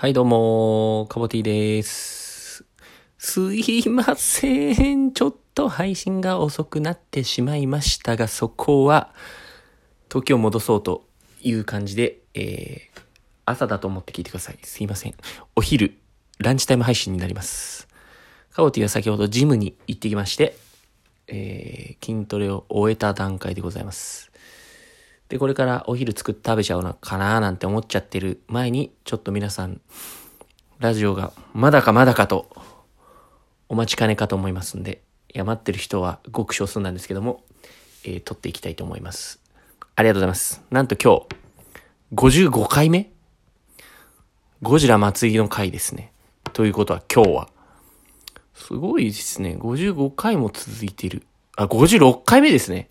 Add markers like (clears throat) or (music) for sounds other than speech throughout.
はい、どうも、カボティです。すいません。ちょっと配信が遅くなってしまいましたが、そこは、時を戻そうという感じで、えー、朝だと思って聞いてください。すいません。お昼、ランチタイム配信になります。カボティは先ほどジムに行ってきまして、えー、筋トレを終えた段階でございます。で、これからお昼作って食べちゃうのかななんて思っちゃってる前に、ちょっと皆さん、ラジオがまだかまだかと、お待ちかねかと思いますんで、いや、待ってる人はごく少数なんですけども、えー撮っていきたいと思います。ありがとうございます。なんと今日、55回目？ゴジラ祭りの回ですね。ということは今日は、すごいですね。55回も続いている。あ、56回目ですね。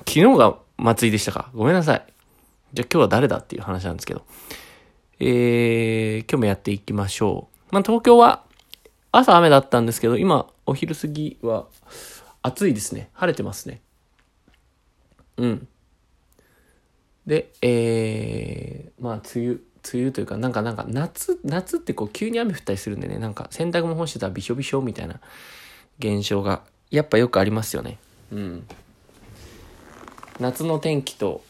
昨日が祭りでしたか？ごめんなさい。じゃあ今日は誰だっていう話なんですけど。えー、今日もやっていきましょう。まあ東京は朝雨だったんですけど、今お昼過ぎは暑いですね。晴れてますね。うん。で、えー、まあ梅雨、梅雨というか、なんかなんか夏、夏ってこう急に雨降ったりするんでね、なんか洗濯物干してたらびしょびしょみたいな現象がやっぱよくありますよね。うん。夏の天気と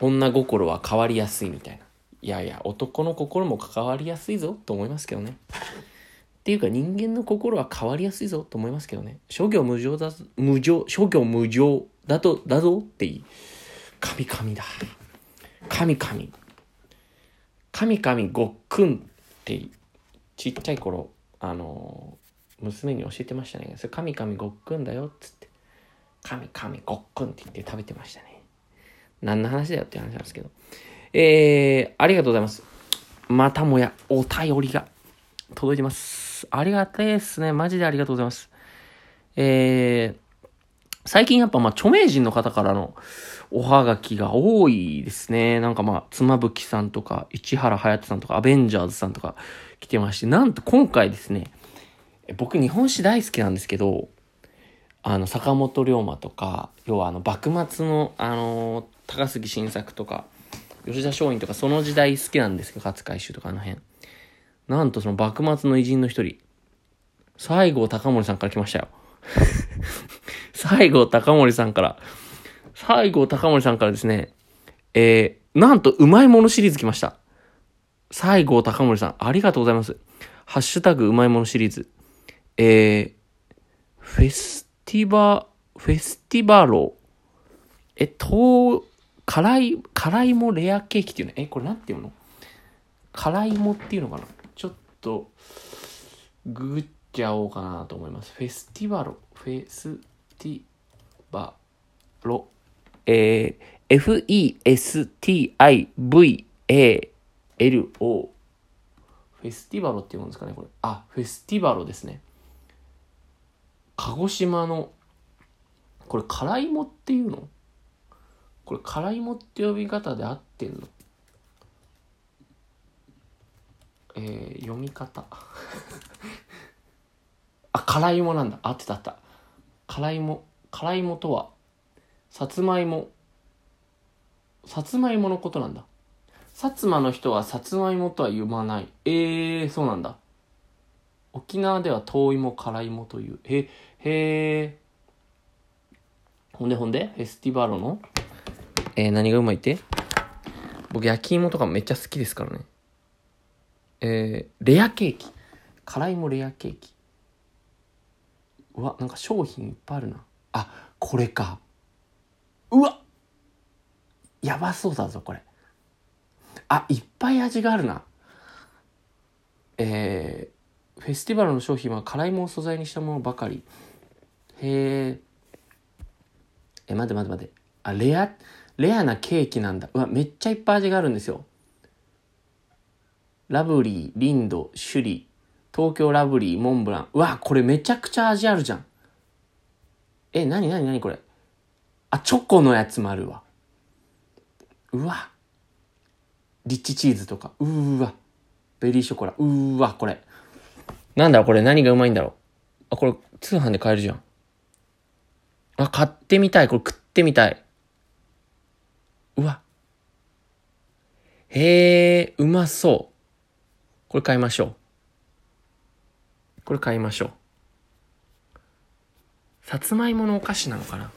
女心は変わりやすいみたいな。いやいや、男の心も関わりやすいぞと思いますけどね。っていうか人間の心は変わりやすいぞと思いますけどね。諸行無常だ、無常、諸行無常だと、だぞっていい。神々だ。神々。神々ごっくんってちっちゃい頃、あの娘に教えてましたね。それ神々ごっくんだよっつって。神々ごっくんって言って食べてましたね。何の話だよって話なんですけど。えー、ありがとうございます。またもやお便りが届いてます。ありがたいですね。マジでありがとうございます。えー、最近やっぱまあ著名人の方からのおはがきが多いですね。なんかまあ、妻夫木さんとか、市原隼人さんとか、アベンジャーズさんとか来てまして、なんと今回ですね、僕日本史大好きなんですけど、あの、坂本龍馬とか、要はあの、幕末の、あの、高杉晋作とか、吉田松陰とか、その時代好きなんですけど、勝海舟とかあの辺。なんとその幕末の偉人の一人、西郷隆盛さんから来ましたよ。(laughs) 西郷隆盛さんから、西郷隆盛さんからですね、えー、なんとうまいものシリーズ来ました。西郷隆盛さん、ありがとうございます。ハッシュタグうまいものシリーズ。えー、フェスティバ、フェスティバロ。え、と、辛い、辛いもレアケーキっていうの？え、これなんていうの？辛いもっていうのかな？ちょっと、ググっちゃおうかなと思います。フェスティバロ。フェスティバロ。えー、F-E-S-T-I-V-A-L-O。フェスティバロっていうんですかね、これ。あ、フェスティバロですね。鹿児島の、これ、辛いもっていうの？これ、辛いもって呼び方で合ってんの？えー、読み方。(laughs) あ、辛いもなんだ。合ってたあった。辛いも、辛いもとは、さつまいも、さつまいものことなんだ。薩摩の人はさつまいもとは読まない。えー、そうなんだ。沖縄では遠いも辛いもという。へ、へー。ほんでほんで、フェスティバロの、えー、何がうまいって？僕焼き芋とかめっちゃ好きですからね。えー、レアケーキ。辛いもレアケーキ。うわ、なんか商品いっぱいあるな。あ、これか。うわやばそうだぞ、これ。あ、いっぱい味があるな。えー、フェスティバルの商品は辛いもを素材にしたものばかり。へえ。え、待って待って待って。あ、レア、レアなケーキなんだ。うわ、めっちゃいっぱい味があるんですよ。ラブリー、リンド、シュリ、東京ラブリー、モンブラン。うわ、これめちゃくちゃ味あるじゃん。え、なになになにこれ？あ、チョコのやつもあるわ。うわ。リッチチーズとか。うーわ。ベリーショコラ。うーわ、これ。なんだこれ何がうまいんだろう。あ、これ通販で買えるじゃん。あ、買ってみたい。これ食ってみたい。うわ。へえ、うまそう。これ買いましょう。これ買いましょう。さつまいものお菓子なのかな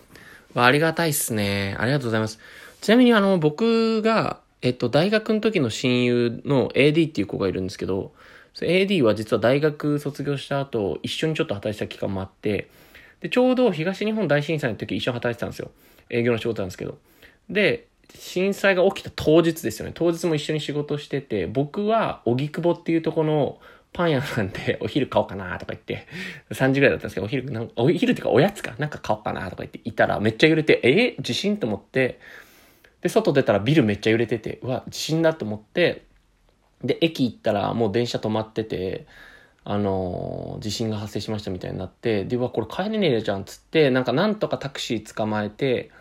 ありがたいっすね。ありがとうございます。ちなみにあの、僕が、えっと、大学の時の親友の AD っていう子がいるんですけど、AD は実は大学卒業した後、一緒にちょっと働いてた期間もあって、で、ちょうど東日本大震災の時一緒に働いてたんですよ。営業の仕事なんですけど。で、震災が起きた当日ですよね。当日も一緒に仕事してて、僕は荻窪っていうとこのパン屋なんで (laughs) お昼買おうかなとか言って、3時ぐらいだったんですけど、お昼、なんお昼っていうかおやつかなんか買おうかなとか言っていたらめっちゃ揺れて、え地震と思って、で、外出たらビルめっちゃ揺れてて、うわ、地震だと思って、で、駅行ったらもう電車止まってて、あの、地震が発生しましたみたいになって、で、うわ、これ帰れねえじゃんっつって、なんかなんとかタクシー捕まえて、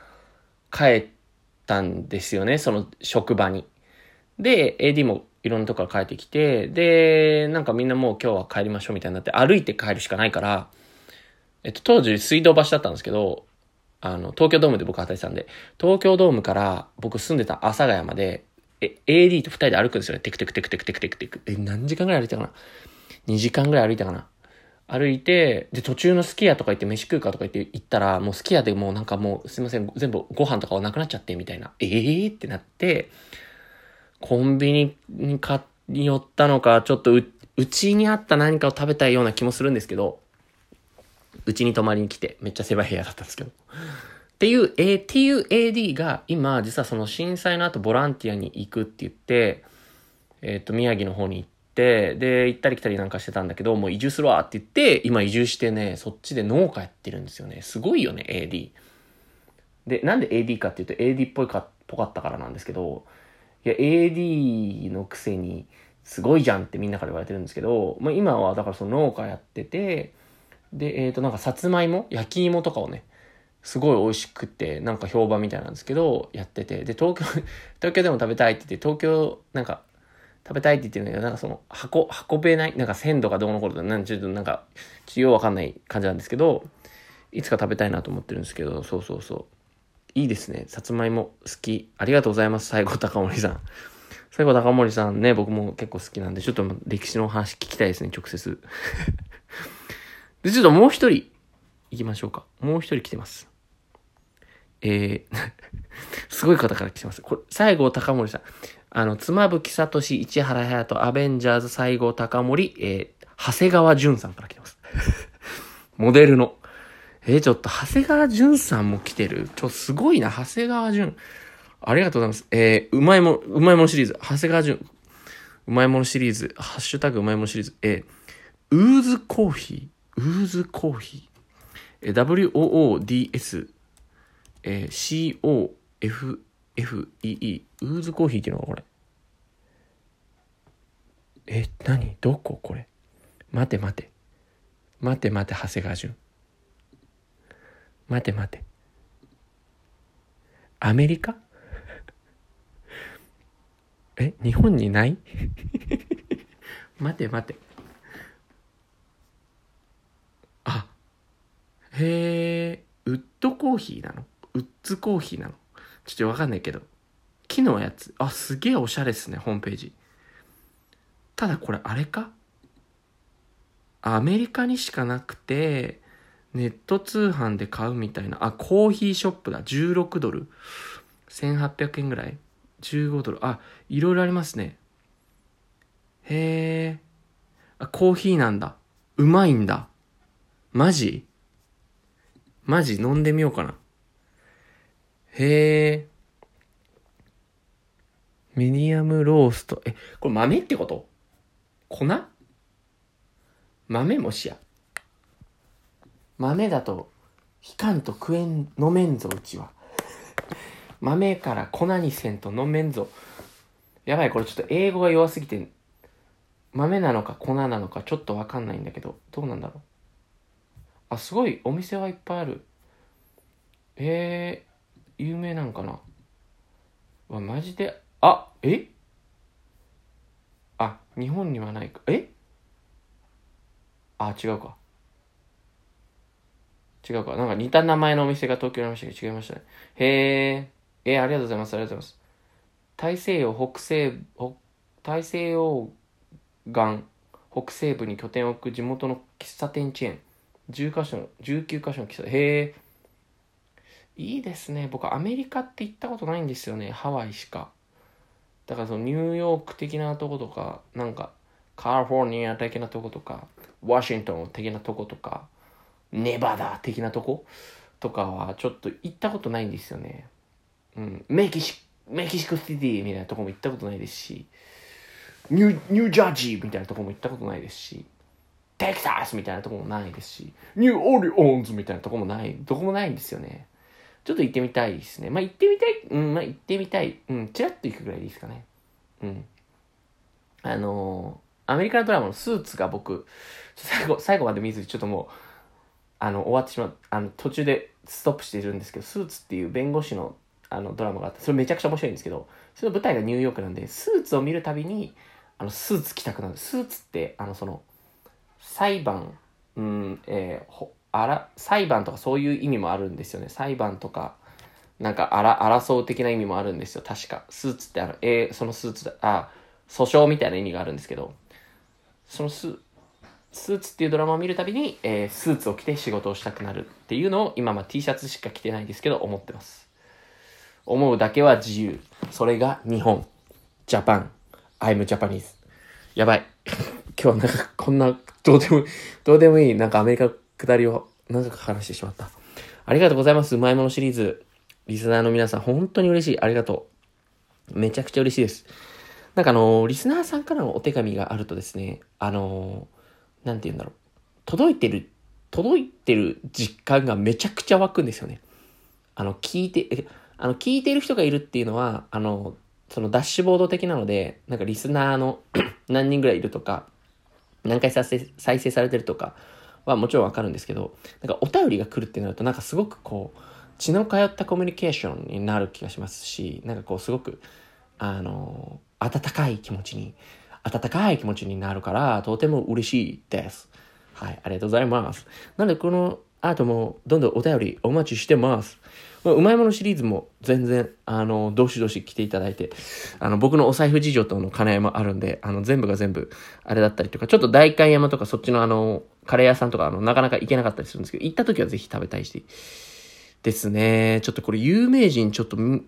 帰ったんですよね、その職場に。で、AD もいろんなとこから帰ってきて、で、なんかみんなもう今日は帰りましょうみたいになって、歩いて帰るしかないから、えっと、当時水道橋だったんですけど、あの、東京ドームで僕働いてたんで、東京ドームから僕住んでた阿佐ヶ谷まで、え、AD と二人で歩くんですよね。テクテクテクテクテクテクテク。え、何時間ぐらい歩いたかな？?2 時間ぐらい歩いたかな歩いて、で、途中のスキヤとか行って飯食うかとか言って行ったら、もうスキヤでもうなんかもう、すいません、全部ご飯とかはなくなっちゃって、みたいな。ええー、ってなって、コンビニに買に寄ったのか、ちょっとう、うちにあった何かを食べたいような気もするんですけど、うちに泊まりに来て、めっちゃ狭い部屋だったんですけど。っていう、えー、っていう AD が今、実はその震災の後ボランティアに行くって言って、えっ、ー、と、宮城の方に行っ、で、行ったり来たりなんかしてたんだけど、もう移住するわって言って、今移住してね、そっちで農家やってるんですよね。すごいよね、AD。で、なんで AD かっていうと AD っぽいか、ぽかったからなんですけど、いや、AD のくせに、すごいじゃんってみんなから言われてるんですけど、まあ、今はだからその農家やってて、で、えっ、ー、と、なんかさつまいも焼き芋とかをね、すごい美味しくて、なんか評判みたいなんですけど、やってて、で、東京、(laughs) 東京でも食べたいって言って、東京、なんか、食べたいって言ってるんだけど、なんかその、運、運べない、なんか鮮度がどうのこうの、なんちょっとなんか、ちようわかんない感じなんですけど、いつか食べたいなと思ってるんですけど、そうそうそう。いいですね。さつまいも好き。ありがとうございます。最後、高森さん。最後、高森さんね、僕も結構好きなんで、ちょっと歴史の話聞きたいですね、直接。(laughs) で、ちょっともう一人、行きましょうか。もう一人来てます。えー (laughs) すごい方から来てます。これ、西郷隆盛さん。あの、妻夫木聡、市原隼人、アベンジャーズ、西郷隆盛、えー、長谷川淳さんから来てます。(laughs) モデルの。えー、ちょっと、長谷川淳さんも来てる？ちょ、すごいな、長谷川淳。ありがとうございます。えー、うまいも、うまいものシリーズ、長谷川淳。うまいものシリーズ、ハッシュタグうまいものシリーズ、えー、ウーズコーヒー、ウーズコーヒー、えー、WOODS、えー、FEE、ウーズコーヒーっていうのがこれ。え、何？どこ？これ。待て待て。待て待て、長谷川淳。待て待て。アメリカ？(laughs) え日本にない？(laughs) 待て待て。あ、へえ、ウッドコーヒーなの？ウッズコーヒーなの？ちょっとわかんないけど。木のやつ。あ、すげえおしゃれっすね、ホームページ。ただこれあれか？アメリカにしかなくて、ネット通販で買うみたいな。あ、コーヒーショップだ。16ドル。1800円ぐらい ?15 ドル。あ、いろいろありますね。へえ。あ、コーヒーなんだ。うまいんだ。マジ？マジ？飲んでみようかな。へえ。ミディアムロースト。え、これ豆ってこと？粉？豆もしや？豆だと、ひかんと食えん、飲めんぞ、うちは。(laughs) 豆から粉にせんと飲めんぞ。やばい、これちょっと英語が弱すぎて、豆なのか粉なのかちょっとわかんないんだけど、どうなんだろう？あ、すごい、お店はいっぱいある。えー、有名なんかな？わ、マジで、あ、え？あ、日本にはないか。え？あ、違うか。違うか。なんか似た名前のお店が東京にありましたけど違いましたね。へえ。えー、ありがとうございます。ありがとうございます。大西洋、北西、大西洋岸北西部に拠点を置く地元の喫茶店チェーン10カ所の19カ所の喫茶店へえいいですね。僕アメリカって行ったことないんですよね。ハワイしか。だからそのニューヨーク的なとことかなんかカリフォルニア的なとことかワシントン的なとことかネバダ的なとことかはちょっと行ったことないんですよね。うん。メキシメキシコシティみたいなとこも行ったことないですしニュニュージャージーみたいなとこも行ったことないですしテキサスみたいなとこもないですしニューオリオンズみたいなとこもないどこもないんですよね。ちょっと行ってみたいですね。まあ行ってみたい。うん、まあ行ってみたい。うん、チラッと行くぐらいでいいですかね。うん。あのー、アメリカのドラマのスーツが僕、最後、最後まで見ずにちょっともう、あの、終わってしまう、あの、途中でストップしているんですけど、スーツっていう弁護士のあのドラマがあって、それめちゃくちゃ面白いんですけど、その舞台がニューヨークなんで、スーツを見るたびに、あの、スーツ着たくなる。スーツって、あの、その、裁判、うん、えー、あら、裁判とかそういう意味もあるんですよね。裁判とか、なんか、あら、争う的な意味もあるんですよ。確か。スーツってあの、えー、そのスーツだ、あ、訴訟みたいな意味があるんですけど、そのス、スーツっていうドラマを見るたびに、えー、スーツを着て仕事をしたくなるっていうのを今まあ T シャツしか着てないですけど思ってます。思うだけは自由。それが日本。ジャパン。I'm Japanese。やばい。(laughs) 今日はなんかこんな、どうでも、どうでもいい、なんかアメリカ下りを長く話してしまった。ありがとうございます。うまいものシリーズ。リスナーの皆さん、本当に嬉しい。ありがとう。めちゃくちゃ嬉しいです。なんかあのー、リスナーさんからのお手紙があるとですね、あのー、なんて言うんだろう。届いてる、届いてる実感がめちゃくちゃ湧くんですよね。あの、聞いて、あの、聞いてる人がいるっていうのは、あの、そのダッシュボード的なので、なんかリスナーの (clears throat) 何人ぐらいいるとか、何回再生されてるとか、はもちろんわかるんですけど、なんかお便りが来るってなると、なんかすごくこう、血の通ったコミュニケーションになる気がしますし、なんかこうすごく、あの、温かい気持ちに、温かい気持ちになるから、とても嬉しいです。はい、ありがとうございます。なので、この後もうどんどんお便りお待ちしてます。うまいものシリーズも全然、あの、どしどし来ていただいて、あの、僕のお財布事情との兼ね合いもあるんで、あの、全部が全部、あれだったりとか、ちょっと代官山とかそっちのあの、カレー屋さんとか、あの、なかなか行けなかったりするんですけど、行った時はぜひ食べたいし、ですね。ちょっとこれ有名人ちょっと、聞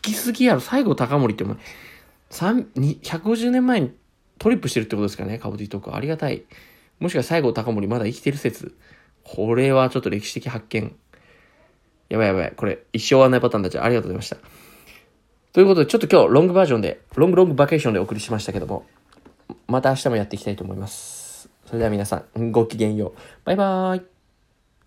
きすぎやろ。西郷隆盛っても、150年前にトリップしてるってことですかね、カボディトーク。ありがたい。もしくは西郷隆盛まだ生きてる説。これはちょっと歴史的発見。やばいやばい。これ、一生終わらないパターンだちありがとうございました。ということで、ちょっと今日、ロングバージョンで、ロングロングバケーションでお送りしましたけども、また明日もやっていきたいと思います。それでは皆さん、ごきげんよう。バイバーイ。